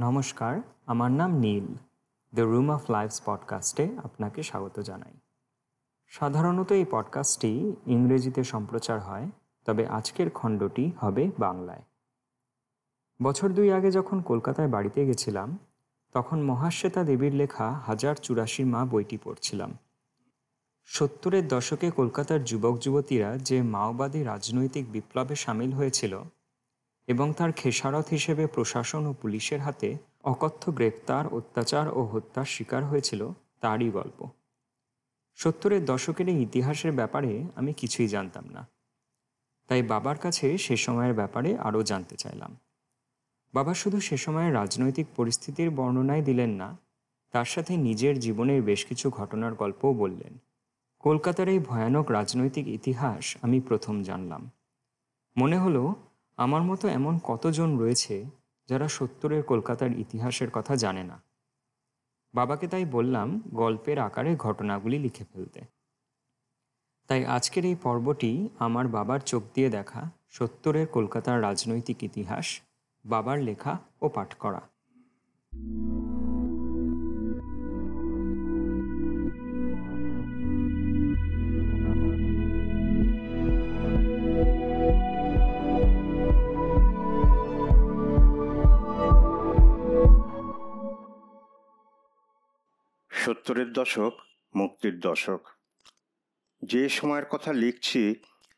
নমস্কার, আমার নাম Neel. The room of life's পডকাস্টে আপনাকে স্বাগত জানাই। সাধারণত এই পডকাস্টটি ইংরেজিতে সম্প্রচার হয়, তবে আজকের খণ্ডটি হবে বাংলায়। বছর দুই আগে যখন কলকাতায় বাড়িতে গেছিলাম, তখন মহাশ্বেতা দেবীর লেখা হাজার চুরাশির মা বইটি পড়ছিলাম। সত্তরের দশকে কলকাতার যুবক যুবতীরা যে মাওবাদী রাজনৈতিক বিপ্লবে সামিল হয়েছিল এবং তার খেসারত হিসেবে প্রশাসন ও পুলিশের হাতে অকথ্য গ্রেপ্তার, অত্যাচার ও হত্যার শিকার হয়েছিল তারই গল্প। সত্তরের দশকের এই ইতিহাসের ব্যাপারে আমি কিছুই জানতাম না। তাই বাবার কাছে সে সময়ের ব্যাপারে আরও জানতে চাইলাম। বাবা শুধু সে সময়ের রাজনৈতিক পরিস্থিতির বর্ণনাই দিলেন না, তার সাথে নিজের জীবনের বেশ কিছু ঘটনার গল্পও বললেন। কলকাতার এই ভয়ানক রাজনৈতিক ইতিহাস আমি প্রথম জানলাম। মনে হলো আমার মতো এমন কতজন রয়েছে যারা সত্তরের কলকাতার ইতিহাসের কথা জানে না? বাবাকে তাই বললাম গল্পের আকারে ঘটনাগুলি লিখে ফেলতে। তাই আজকের এই পর্বটি আমার বাবার চোখ দিয়ে দেখা, সত্তরের কলকাতার রাজনৈতিক ইতিহাস, বাবার লেখা ও পাঠ করা। সত্তরের দশক, মুক্তির দশক। যে সময়ের কথা লিখছি,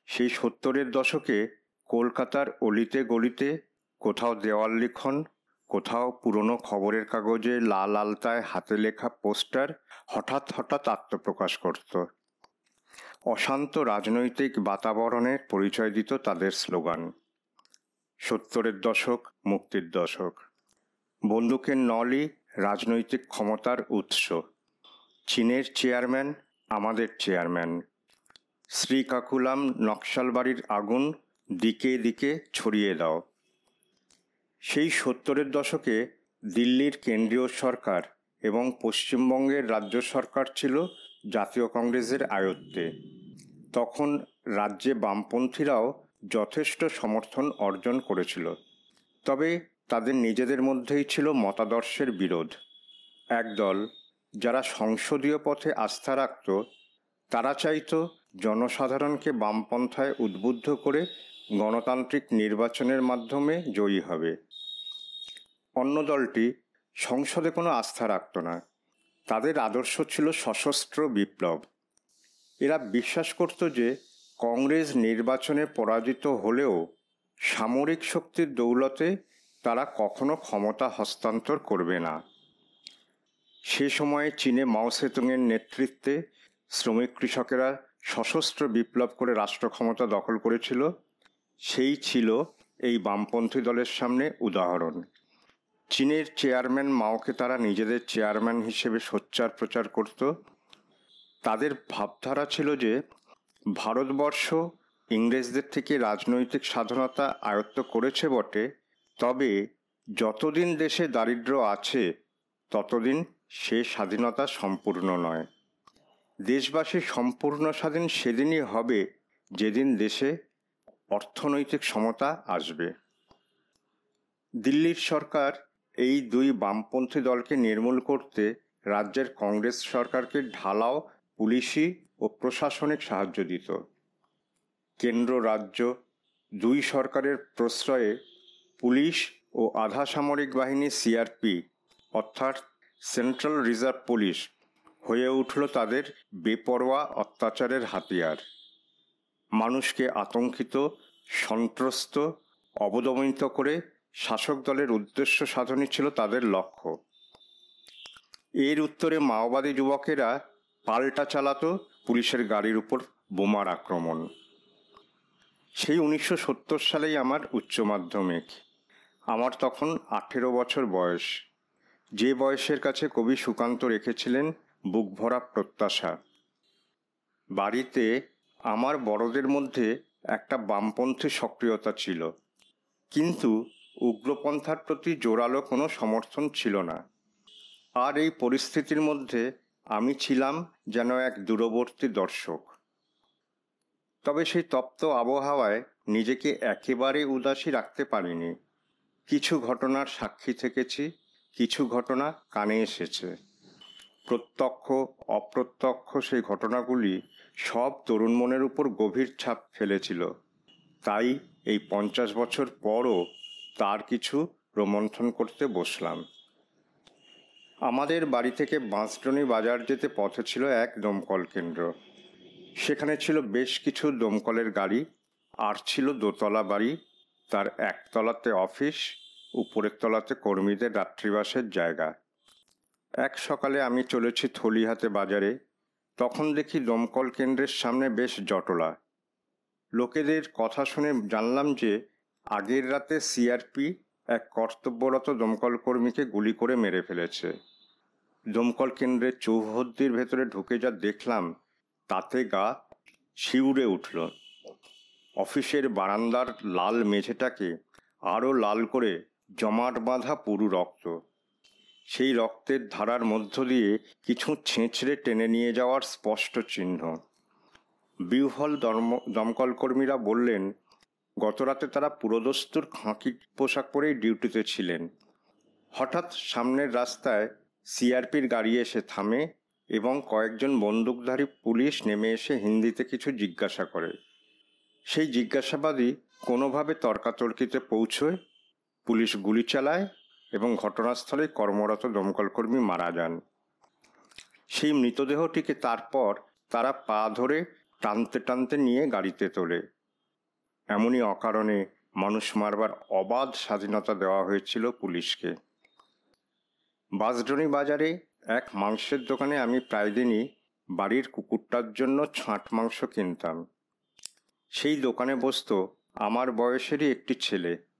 সেই সত্তরের দশকে কলকাতার অলিতে গলিতে কোথাও দেওয়াল লিখন, কোথাও পুরনো খবরের কাগজে লাল আলতায় হাতে লেখা পোস্টার হঠাৎ হঠাৎ আত্মপ্রকাশ করত। অশান্ত রাজনৈতিক বাতাবরণের পরিচয় দিত তাদের স্লোগান। সত্তরের দশক, মুক্তির দশক। বন্দুকের নলই রাজনৈতিক ক্ষমতার উৎস। চীনের চেয়ারম্যান, আমাদের চেয়ারম্যান। শ্রীকাকুলাম নকশালবাড়ির আগুন দিকে দিকে ছড়িয়ে দাও। সেই সত্তরের দশকে দিল্লির কেন্দ্রীয় সরকার এবং পশ্চিমবঙ্গের রাজ্য সরকার ছিল জাতীয় কংগ্রেসের আয়ত্তে। তখন রাজ্যে বামপন্থীরাও যথেষ্ট সমর্থন অর্জন করেছিল। তবে তাদের নিজেদের মধ্যেই ছিল মতাদর্শের বিরোধ। একদল যারা সংসদীয় পথে আস্থা রাখত, তারা চাইত জনসাধারণকে বামপন্থায় উদ্বুদ্ধ করে গণতান্ত্রিক নির্বাচনের মাধ্যমে জয়ী হবে। অন্য দলটি সংসদে কোনো আস্থা রাখত না। তাদের আদর্শ ছিল সশস্ত্র বিপ্লব। এরা বিশ্বাস করত যে কংগ্রেস নির্বাচনে পরাজিত হলেও সামরিক শক্তির দৌলতে তারা কখনো ক্ষমতা হস্তান্তর করবে না। সে সময়ে চীনে মাও সেতুংয়ের নেতৃত্বে শ্রমিক কৃষকেরা সশস্ত্র বিপ্লব করে রাষ্ট্র ক্ষমতা দখল করেছিল। সেই ছিল এই বামপন্থী দলের সামনে উদাহরণ। চীনের চেয়ারম্যান মাওকে তারা নিজেদের চেয়ারম্যান হিসেবে সোচ্চার প্রচার করত। তাদের ভাবধারা ছিল যে ভারতবর্ষ ইংরেজদের থেকে রাজনৈতিক স্বাধীনতা আয়ত্ত করেছে বটে, তবে যতদিন দেশে দারিদ্র আছে, ততদিন সে স্বাধীনতা সম্পূর্ণ নয়। দেশবাসী সম্পূর্ণ স্বাধীন সেদিনই হবে যেদিন দেশে অর্থনৈতিক সমতা আসবে। দিল্লির সরকার এই দুই বামপন্থী দলকে নির্মূল করতে রাজ্যের কংগ্রেস সরকারকে ঢালাও পুলিশি ও প্রশাসনিক সাহায্য দিত। কেন্দ্র রাজ্য দুই সরকারের প্রশ্রয়ে পুলিশ ও আধা সামরিক বাহিনী সিআরপি, অর্থাৎ সেন্ট্রাল রিজার্ভ পুলিশ হয়ে উঠল তাদের বেপরোয়া অত্যাচারের হাতিয়ার। মানুষকে আতঙ্কিত, সন্ত্রস্ত, অবদমিত করে শাসক দলের উদ্দেশ্য সাধনই ছিল তাদের লক্ষ্য। এর উত্তরে মাওবাদী যুবকেরা পাল্টা চালাতো পুলিশের গাড়ির উপর বোমার আক্রমণ। সেই উনিশশো সত্তর সালেই আমার উচ্চ মাধ্যমিক। আমার তখন আঠেরো বছর বয়স। যে বয়সের কাছে কবি সুকান্ত রেখেছিলেন বুক ভরা প্রত্যাশা। বাড়িতে আমার বড়দের মধ্যে একটা বামপন্থী সক্রিয়তা ছিল। কিন্তু উগ্রপন্থার প্রতি জোরালো কোনো সমর্থন ছিল না। আর এই পরিস্থিতির মধ্যে আমি ছিলাম যেন এক দূরবর্তী দর্শক। তবে সেই তপ্ত আবহাওয়ায় নিজেকে একেবারে উদাসী রাখতে পারিনি। কিছু ঘটনার সাক্ষী থেকেছি। কিছু ঘটনা কানে এসেছে। প্রত্যক্ষ, অপ্রত্যক্ষ সেই ঘটনাগুলি সব তরুণ মনের উপর গভীর ছাপ ফেলেছিল। তাই এই পঞ্চাশ বছর পরও তার কিছু রোমন্থন করতে বসলাম। আমাদের বাড়ি থেকে বাঁশডনি বাজার যেতে পথে ছিল এক দমকল কেন্দ্র। সেখানে ছিল বেশ কিছু দমকলের গাড়ি, আর ছিল দোতলা বাড়ি, তার একতলাতে অফিস উপরের তলাতে কর্মীদের রাত্রিবাসের জায়গা। এক সকালে আমি চলেছি থলিহাতে বাজারে, তখন দেখি দমকল কেন্দ্রের সামনে বেশ জটলা। লোকেদের কথা শুনে জানলাম যে, আগের রাতে সিআরপি এক কর্তব্যরত দমকল কর্মীকে গুলি করে মেরে ফেলেছে। দমকল কেন্দ্রের চৌহদ্দির ভেতরে ঢুকে যা দেখলাম, তাতে গা শিউরে উঠল। অফিসের বারান্দার লাল মেঝেটাকে আরও লাল করে জমাট বাঁধা পুরু রক্ত। সেই রক্তের ধারার মধ্য দিয়ে কিছু ছেঁচড়ে টেনে নিয়ে যাওয়ার স্পষ্ট চিহ্ন। বিহল দর্ম, দমকল কর্মীরা বললেন, গতরাতে তারা পুরোদস্তুর খাঁকি পোশাক পরেই ডিউটিতে ছিলেন। হঠাৎ সামনের রাস্তায় সিআরপির গাড়ি এসে থামে এবং কয়েকজন বন্দুকধারী পুলিশ নেমে এসে হিন্দিতে কিছু জিজ্ঞাসা করে। সেই জিজ্ঞাসাবাদী কোনোভাবে তর্কাতর্কিতে পৌঁছয় পুলিশ গুলি চালায় এবং ঘটনাস্থলে কর্মরত দমকলকর্মী মারা যান। সেই মৃতদেহটিকে তারপর তারা পা ধরে টানতে টানতে নিয়ে গাড়িতে তোলে। এমনই অকারণে মানুষ মারবার অবাধ স্বাধীনতা দেওয়া হয়েছিল পুলিশকে। বাঁশডনি বাজারে এক মাংসের দোকানে আমি প্রায় দিনই বাড়ির কুকুরটার জন্য ছাঁট মাংস কিনতাম। সেই দোকানে বসত আমার বয়সেরই একটি ছেলে।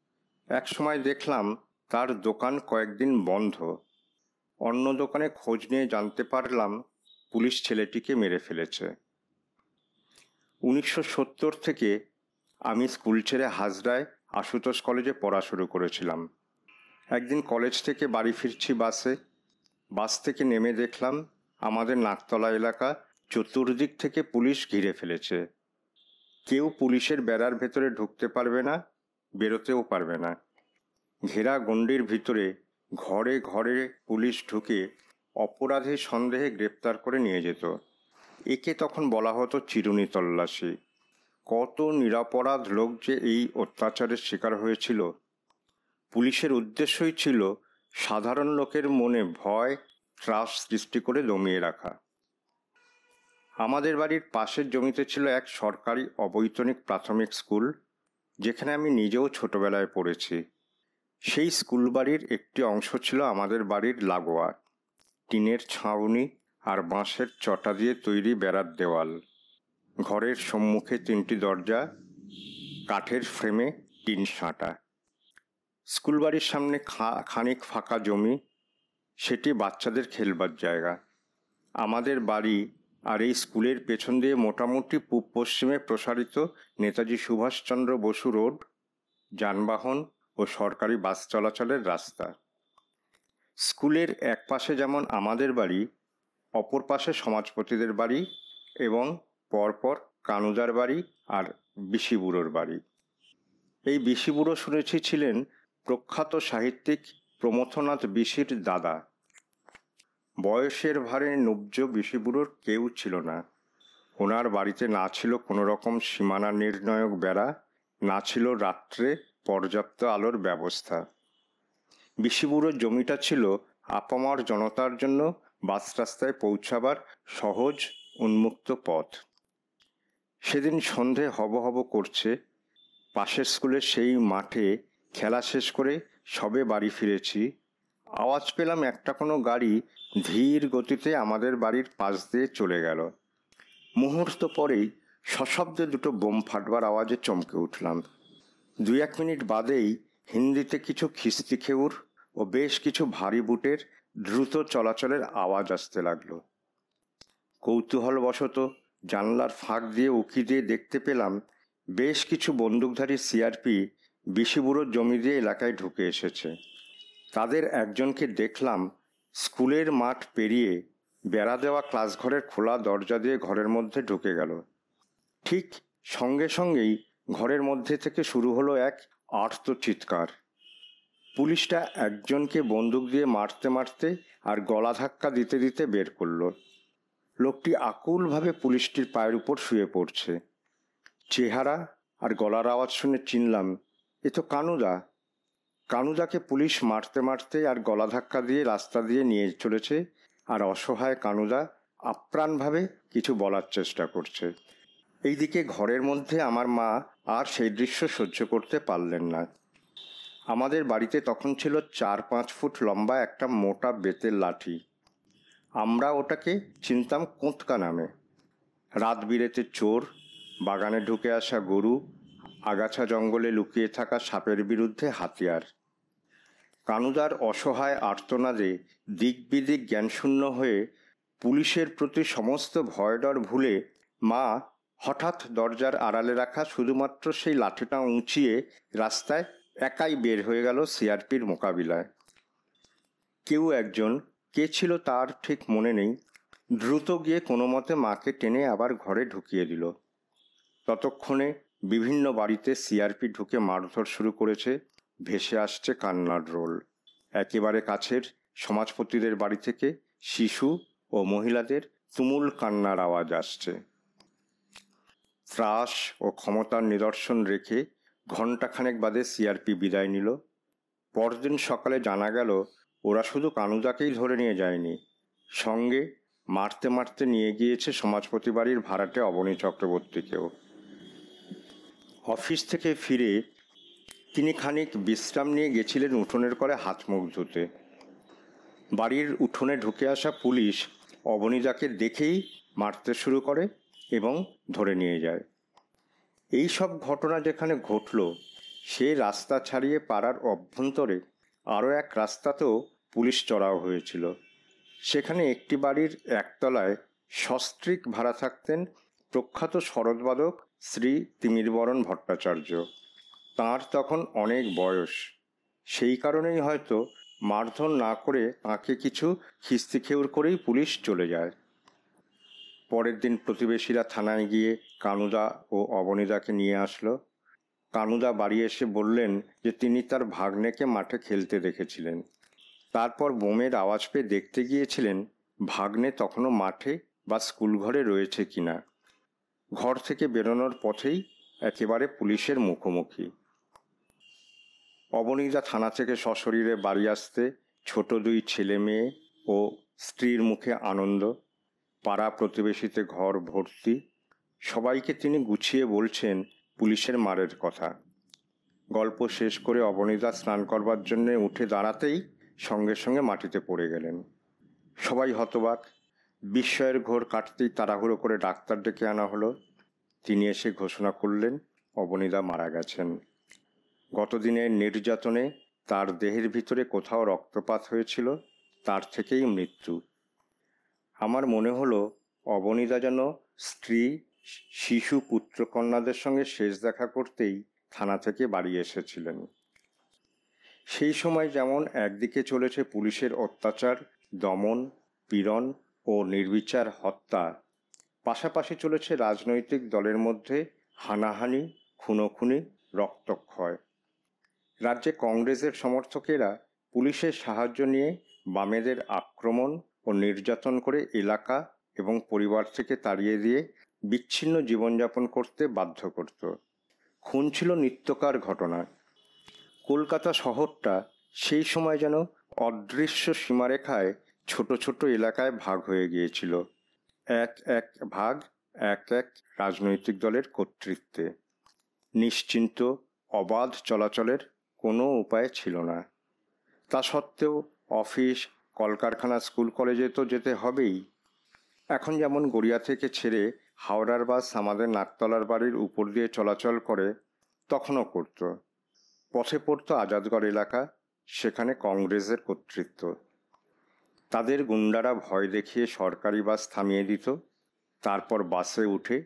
এক সময় দেখলাম তার দোকান কয়েকদিন বন্ধ। অন্য দোকানে খোঁজ নিয়ে জানতে পারলাম পুলিশ ছেলেটিকে মেরে ফেলেছে। উনিশশো সত্তর থেকে আমি স্কুল ছেড়ে হাজরায় আশুতোষ কলেজে পড়া শুরু করেছিলাম। একদিন কলেজ থেকে বাড়ি ফিরছি বাসে। বাস থেকে নেমে দেখলাম আমাদের নাকতলা এলাকা চতুর্দিক থেকে পুলিশ ঘিরে ফেলেছে। কেউ পুলিশের বেড়ার ভেতরে ঢুকতে পারবে না বেরোতেও পারবে না। ঘেরা গণ্ডির ভিতরে ঘরে ঘরে পুলিশ ঢুকে অপরাধের সন্দেহে গ্রেপ্তার করে নিয়ে যেত। একে তখন বলা হতো চিরুনি তল্লাশি। কত নিরাপরাধ লোক যে এই অত্যাচারের শিকার হয়েছিল। পুলিশের উদ্দেশ্যই ছিল সাধারণ লোকের মনে ভয়, ত্রাস সৃষ্টি করে দমিয়ে রাখা। আমাদের বাড়ির পাশের জমিতে ছিল এক সরকারি অবৈতনিক প্রাথমিক স্কুল। যেখানে আমি নিজেও ছোটবেলায় পড়েছি। সেই স্কুল বাড়ির একটি অংশ ছিল আমাদের বাড়ির লাগোয়া। টিনের ছাউনি আর বাঁশের চটা দিয়ে তৈরি বেড়ার দেওয়াল। ঘরের সম্মুখে তিনটি দরজা, কাঠের ফ্রেমে টিন সাঁটা। স্কুল বাড়ির সামনে খা, খানিক ফাঁকা জমি, সেটি বাচ্চাদের খেলবার জায়গা। আমাদের বাড়ি আর এই স্কুলের পেছন দিয়ে মোটামুটি পূব পশ্চিমে প্রসারিত নেতাজি সুভাষচন্দ্র বসু রোড, যানবাহন ও সরকারি বাস চলাচলের রাস্তা। স্কুলের এক পাশে যেমন আমাদের বাড়ি, অপর পাশে সমাজপতিদের বাড়ি এবং পরপর কানুদার বাড়ি আর বিশিবুড়োর বাড়ি। এই বিশিবুড়ো শুনেছি ছিলেন প্রখ্যাত সাহিত্যিক প্রমথনাথ বিশির দাদা। বয়সের ভারে নব্জ বিশিবুড়োর কেউ ছিল না। ওনার বাড়িতে না ছিল কোনো রকম সীমানা নির্ণায়ক বেড়া, না ছিল রাত্রে পর্যাপ্ত আলোর ব্যবস্থা। বিশিবুড়োর জমিটা ছিল আপামার জনতার জন্য বাস রাস্তায় পৌঁছাবার সহজ, উন্মুক্ত পথ। সেদিন সন্ধে হব হব করছে। পাশের স্কুলের সেই মাঠে খেলা শেষ করে সবে বাড়ি ফিরেছি। আওয়াজ পেলাম একটা কোনো গাড়ি ধীর গতিতে আমাদের বাড়ির পাশ দিয়ে চলে গেল। মুহূর্ত পরেই সশব্দে দুটো বোম ফাটবার আওয়াজে চমকে উঠলাম। দুই এক মিনিট বাদেই হিন্দিতে কিছু খিস্তি খেউর ও বেশ কিছু ভারী বুটের দ্রুত চলাচলের আওয়াজ আসতে লাগল। কৌতূহলবশত জানলার ফাঁক দিয়ে উকি দিয়ে দেখতে পেলাম বেশ কিছু বন্দুকধারী সিআরপি বিশিবুড়োর জমি দিয়ে এলাকায় ঢুকে এসেছে। তাদের একজনকে দেখলাম স্কুলের মাঠ পেরিয়ে বেড়া দেওয়া ক্লাসঘরের খোলা দরজা দিয়ে ঘরের মধ্যে ঢুকে গেল। ঠিক সঙ্গে সঙ্গেই ঘরের মধ্যে থেকে শুরু হলো এক আর্ত চিৎকার। পুলিশটা একজনকে বন্দুক দিয়ে মারতে মারতে আর গলা ধাক্কা দিতে দিতে বের করল। লোকটি আকুলভাবে পুলিশটির পায়ের উপর শুয়ে পড়ছে। চেহারা আর গলার আওয়াজ শুনে চিনলাম, এ তো কানুদা। কানুদাকে পুলিশ মারতে মারতে আর গলা ধাক্কা দিয়ে রাস্তা দিয়ে নিয়ে চলেছে, আর অসহায় কানুদা আপ্রাণভাবে কিছু বলার চেষ্টা করছে। এইদিকে ঘরের মধ্যে আমার মা আর সেই দৃশ্য সহ্য করতে পারলেন না। আমাদের বাড়িতে তখন ছিল চার পাঁচ ফুট লম্বা একটা মোটা বেতের লাঠি। আমরা ওটাকে চিনতাম কোঁতকা নামে। রাত বিরেতে চোর, বাগানে ঢুকে আসা গরু আগাছা জঙ্গলে লুকিয়ে থাকা সাপের বিরুদ্ধে হাতিয়ার। কানুদার অসহায় আর্তনাদে দিক বিদিক জ্ঞানশূন্য হয়ে পুলিশের প্রতি সমস্ত ভয়ডর ভুলে মা হঠাৎ দরজার আড়ালে রাখা শুধুমাত্র সেই লাঠিটা উঁচিয়ে রাস্তায় একাই বের হয়ে গেল সিআরপির মোকাবিলায়। কেউ একজন, কে ছিল তার ঠিক মনে নেই, দ্রুত গিয়ে কোনো মতে মাকে টেনে আবার ঘরে ঢুকিয়ে দিল। ততক্ষণে বিভিন্ন বাড়িতে সিআরপি ঢুকে মারধর শুরু করেছে, ভেসে আসছে কান্নার রোল। একেবারে কাছের সমাজপতিদের বাড়ি থেকে শিশু ও মহিলাদের তুমুল কান্নার আওয়াজ আসছে। ত্রাস ও ক্ষমতার নিদর্শন রেখে ঘণ্টাখানেক বাদে সিআরপি বিদায় নিল। পরদিন সকালে জানা গেল, ওরা শুধু কানুদাকেই ধরে নিয়ে যায়নি, সঙ্গে মারতে মারতে নিয়ে গিয়েছে সমাজপতি বাড়ির ভাড়াটে অবনী চক্রবর্তীকেও। অফিস থেকে ফিরে তিনি খানিক বিশ্রাম নিয়ে গেছিলেন উঠোনের করে হাত মুখ ধুতে। বাড়ির উঠোনে ঢুকে আসা পুলিশ অবনীদাকে দেখেই মারতে শুরু করে এবং ধরে নিয়ে যায়। এই সব ঘটনা যেখানে ঘটল, সে রাস্তা ছাড়িয়ে পাড়ার অভ্যন্তরে আরও এক রাস্তাতেও পুলিশ চড়াও হয়েছিল। সেখানে একটি বাড়ির একতলায় সস্ত্রিক ভাড়া থাকতেন প্রখ্যাত শরৎবাদক শ্রী তিমিরবরণ ভট্টাচার্য। তাঁর তখন অনেক বয়স। সেই কারণেই হয়তো মারধর না করে তাঁকে কিছু খিস্তি খিস্তিখেউর করেই পুলিশ চলে যায়। পরের দিন প্রতিবেশীরা থানায় গিয়ে কানুদা ও অবনীদাকে নিয়ে আসলো। কানুদা বাড়ি এসে বললেন যে তিনি তার ভাগ্নেকে মাঠে খেলতে দেখেছিলেন। তারপর বোমের আওয়াজ পেয়ে দেখতে গিয়েছিলেন ভাগ্নে তখনও মাঠে বা স্কুল ঘরে রয়েছে কিনা। ঘর থেকে বেরোনোর পথেই একেবারে পুলিশের মুখোমুখি। অবনীদা থানা থেকে সশরীরে বাড়ি আসতে ছোট দুই ছেলে মেয়ে ও স্ত্রীর মুখে আনন্দ, পাড়া প্রতিবেশীতে ঘর ভর্তি, সবাইকে তিনি গুছিয়ে বলছেন পুলিশের মারের কথা। গল্প শেষ করে অবনীদা স্নান করবার জন্য উঠে দাঁড়াতেই সঙ্গে সঙ্গে মাটিতে পড়ে গেলেন। সবাই হতবাক বিস্ময়ের ঘোর কাটতেই তাড়াহুড়ো করে ডাক্তার ডেকে আনা হলো। তিনি এসে ঘোষণা করলেন, অবনীদা মারা গেছেন। গতদিনের নির্যাতনে তার দেহের ভিতরে কোথাও রক্তপাত হয়েছিল, তার থেকেই মৃত্যু। আমার মনে হলো, অবনীদা যেন স্ত্রী, শিশু পুত্রকন্যাদের সঙ্গে শেষ দেখা করতেই থানা থেকে বাড়ি এসেছিলেন। সেই সময় যেমন একদিকে চলেছে পুলিশের অত্যাচার, দমন, পীড়ন ও নির্বিচার হত্যা। পাশাপাশি চলেছে রাজনৈতিক দলের মধ্যে হানাহানি, খুনোখুনি, রক্তক্ষয়। রাজ্যে কংগ্রেসের সমর্থকেরা পুলিশের সাহায্য নিয়ে বামেদের আক্রমণ ও নির্যাতন করে এলাকা এবং পরিবার থেকে তাড়িয়ে দিয়ে বিচ্ছিন্ন জীবনযাপন করতে বাধ্য করত। খুন ছিল নিত্যকার ঘটনা। কলকাতা শহরটা সেই সময় যেন অদৃশ্য সীমারেখায় ছোট ছোট এলাকায় ভাগ হয়ে গিয়েছিল। এক এক ভাগ, এক এক রাজনৈতিক দলের কর্তৃত্বে। নিশ্চিন্ত, অবাধ চলাচলের কোনো উপায় ছিল না। তা সত্ত্বেও অফিস, কলকারখানা, স্কুল কলেজে তো যেতে হবেই। এখন যেমন গড়িয়া থেকে ছেড়ে হাওড়ার বাস আমাদের নাকতলার বাড়ির উপর দিয়ে চলাচল করে, তখনও করত। পথে পড়ত আজাদগড় এলাকা, সেখানে কংগ্রেসের কর্তৃত্ব। তাদের গুন্ডারা ভয় দেখিয়ে সরকারি বাস থামিয়ে দিত। তারপর বাসে উঠে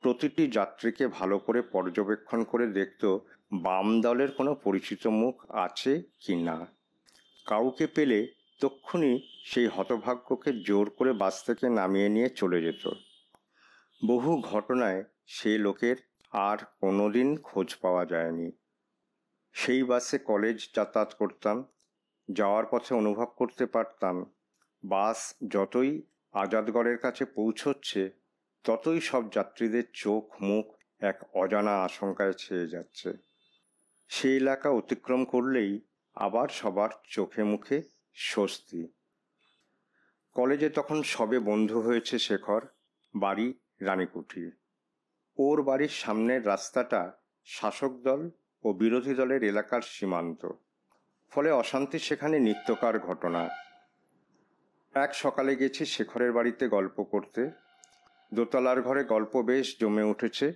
প্রতিটি যাত্রীকে ভালো করে পর্যবেক্ষণ করে দেখত বাম দলের কোনো পরিচিত মুখ আছে কি না। কাউকে পেলে তক্ষুনি সেই হতভাগ্যকে জোর করে বাস থেকে নামিয়ে নিয়ে চলে যেত। বহু ঘটনায় সে লোকের আর কোনোদিন খোঁজ পাওয়া যায়নি। সেই বাসে কলেজ যাতায়াত করতাম, যাওয়ার পথে অনুভব করতে পারতাম বাস যতই আজাদগড়ের কাছে পৌঁছচ্ছে, ততই সব যাত্রীদের চোখ, মুখ এক অজানা আশঙ্কায় ছেয়ে যাচ্ছে। সেই এলাকা অতিক্রম করলেই আবার সবার চোখে মুখে স্বস্তি। কলেজে তখন সবে বন্ধু হয়েছে শেখর, বাড়ি রানীকুঠি। ওর বাড়ির সামনের রাস্তাটা শাসক দল ও বিরোধী দলের এলাকার সীমান্ত। ফলে অশান্তি সেখানে নিত্যকার ঘটনা। এক সকালে গেছি শেখরের বাড়িতে গল্প করতে। দোতলার ঘরে গল্প বেশ জমে উঠেছে।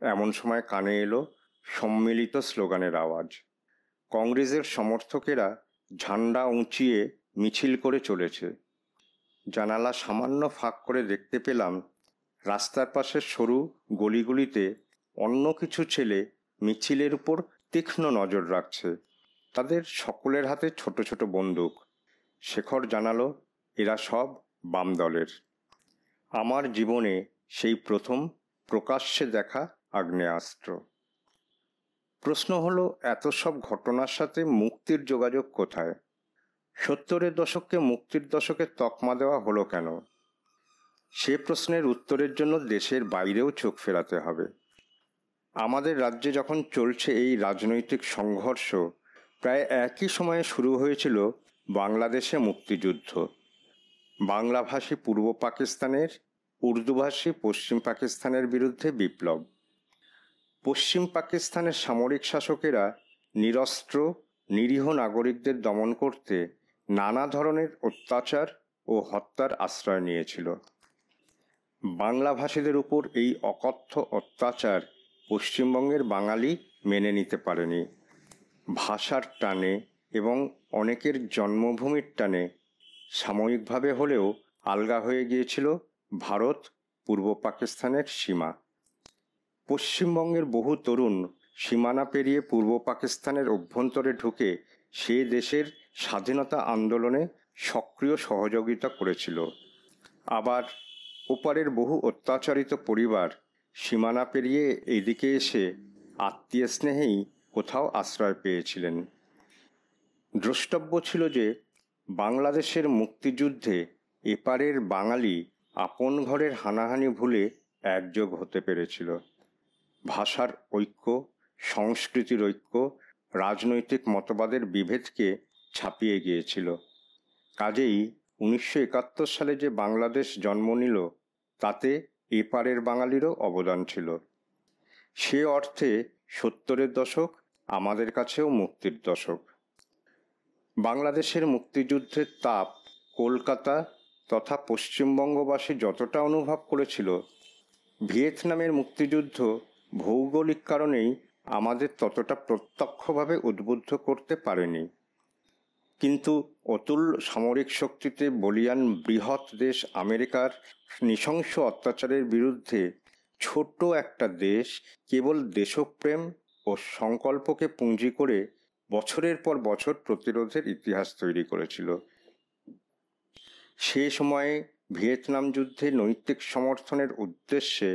এমন সময় কানে এলো সম্মিলিত স্লোগানের আওয়াজ। কংগ্রেসের সমর্থকেরা ঝান্ডা উঁচিয়ে মিছিল করে চলেছে। জানালা সামান্য ফাঁক করে দেখতে পেলাম, রাস্তার পাশের সরু গলিগুলিতে অন্য কিছু ছেলে মিছিলের উপর তীক্ষ্ণ নজর রাখছে। তাদের সকলের হাতে ছোট ছোট বন্দুক। শেখর জানালো এরা সব বাম দলের। আমার জীবনে সেই প্রথম প্রকাশ্যে দেখা আগ্নেয়াস্ত্র। প্রশ্ন হলো, এত সব ঘটনার সাথে মুক্তির যোগাযোগ কোথায়? সত্তরের দশককে মুক্তির দশকে তকমা দেওয়া হলো কেন? সে প্রশ্নের উত্তরের জন্য দেশের বাইরেও চোখ ফেরাতে হবে। আমাদের রাজ্যে যখন চলছে এই রাজনৈতিক সংঘর্ষ, প্রায় একই সময়ে শুরু হয়েছিল বাংলাদেশে মুক্তিযুদ্ধ। বাংলাভাষী পূর্ব পাকিস্তানের উর্দুভাষী পশ্চিম পাকিস্তানের বিরুদ্ধে বিপ্লব। পশ্চিম পাকিস্তানের সামরিক শাসকেরা নিরস্ত্র, নিরীহ নাগরিকদের দমন করতে নানা ধরনের অত্যাচার ও হত্যার আশ্রয় নিয়েছিল। বাংলাভাষীদের উপর এই অকথ্য অত্যাচার পশ্চিমবঙ্গের বাঙালি মেনে নিতে পারেনি। ভাষার টানে এবং অনেকের জন্মভূমির টানে সাময়িকভাবে হলেও আলগা হয়ে গিয়েছিল ভারত, পূর্ব পাকিস্তানের সীমা। পশ্চিমবঙ্গের বহু তরুণ সীমানা পেরিয়ে পূর্ব পাকিস্তানের অভ্যন্তরে ঢুকে সে দেশের স্বাধীনতা আন্দোলনে সক্রিয় সহযোগিতা করেছিল। আবার ওপারের বহু অত্যাচারিত পরিবার সীমানা পেরিয়ে এদিকে এসে আত্মীয় স্নেহেই কোথাও আশ্রয় পেয়েছিলেন। দ্রষ্টব্য ছিল যে বাংলাদেশের মুক্তিযুদ্ধে এপারের বাঙালি আপন ঘরের হানাহানি ভুলে একযোগ হতে পেরেছিল। ভাষার ঐক্য, সংস্কৃতির ঐক্য, রাজনৈতিক মতবাদের বিভেদকে ছাপিয়ে গিয়েছিল। কাজেই উনিশশো একাত্তর সালে যে বাংলাদেশ জন্ম নিল, তাতে এপারের বাঙালিরও অবদান ছিল। সে অর্থে সত্তরের দশক আমাদের কাছেও মুক্তির দশক। বাংলাদেশের মুক্তিযুদ্ধের তাপ কলকাতা তথা পশ্চিমবঙ্গবাসী যতটা অনুভব করেছিল, ভিয়েতনামের মুক্তিযুদ্ধ ভৌগোলিক কারণেই আমাদের ততটা প্রত্যক্ষভাবে উদ্বুদ্ধ করতে পারেনি। কিন্তু অতুল সামরিক শক্তিতে বলিয়ান বৃহৎ দেশ আমেরিকার নৃশংস অত্যাচারের বিরুদ্ধে ছোট্ট একটা দেশ কেবল দেশপ্রেম ও সংকল্পকে পুঁজি করে বছরের পর বছর প্রতিরোধের ইতিহাস তৈরি করেছিল। সে সময়ে ভিয়েতনাম যুদ্ধে নৈতিক সমর্থনের উদ্দেশ্যে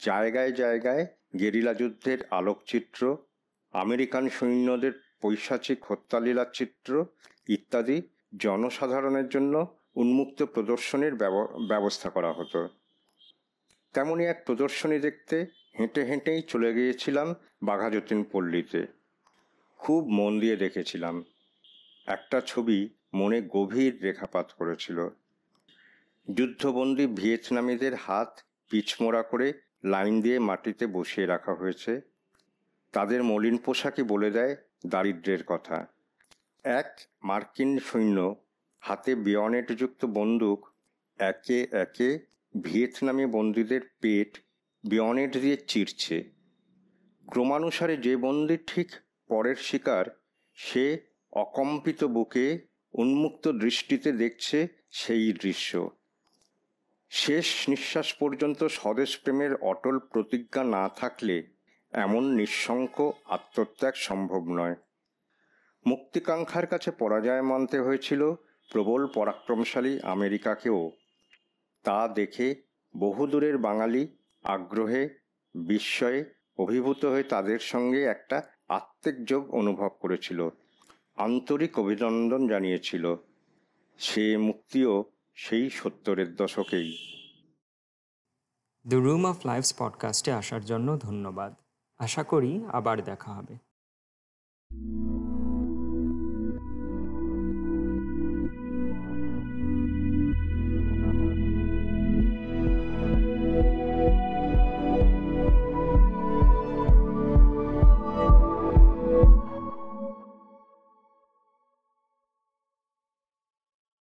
জায়গায় জায়গায় গেরিলা যুদ্ধের আলোকচিত্র, আমেরিকান সৈন্যদের পৈশাচিক হত্যালীলার চিত্র ইত্যাদি জনসাধারণের জন্য উন্মুক্ত প্রদর্শনীর ব্যবস্থা করা হতো। তেমনই এক প্রদর্শনী দেখতে হেঁটে হেঁটেই চলে গিয়েছিলাম বাঘাযতীন পল্লীতে। খুব মন দিয়ে দেখেছিলাম। একটা ছবি মনে গভীর রেখাপাত করেছিল। যুদ্ধবন্দী ভিয়েতনামীদের হাত পিছমোড়া করে লাইন দিয়ে মাটিতে বসিয়ে রাখা হয়েছে। তাদের মলিন পোশাকই বলে দেয় দারিদ্রের কথা। এক মার্কিন সৈন্য হাতে বিয়নেটযুক্ত বন্দুক, একে একে ভিয়েতনামি বন্দীদের পেট বিয়নেট দিয়ে চিরছে। ক্রমানুসারে যে বন্দি ঠিক পরের শিকার, সে অকম্পিত বুকে উন্মুক্ত দৃষ্টিতে দেখছে সেই দৃশ্য। শেষ নিঃশ্বাস পর্যন্ত স্বদেশ প্রেমের অটল প্রতিজ্ঞা না থাকলে এমন নিঃশঙ্ক আত্মত্যাগ সম্ভব নয়। মুক্তিকাঙ্ক্ষার কাছে পরাজয় মানতে হয়েছিল প্রবল পরাক্রমশালী আমেরিকাকেও। তা দেখে বহুদূরের বাঙালি আগ্রহে, বিস্ময়ে অভিভূত হয়ে তাদের সঙ্গে একটা আত্মিক যোগ অনুভব করেছিল। আন্তরিক অভিনন্দন জানিয়েছিল, সে মুক্তিও সেই সত্তরের দশকেই। দ্য রুম অফ লাইফস পডকাস্টে আসার জন্য ধন্যবাদ। আশা করি আবার দেখা হবে।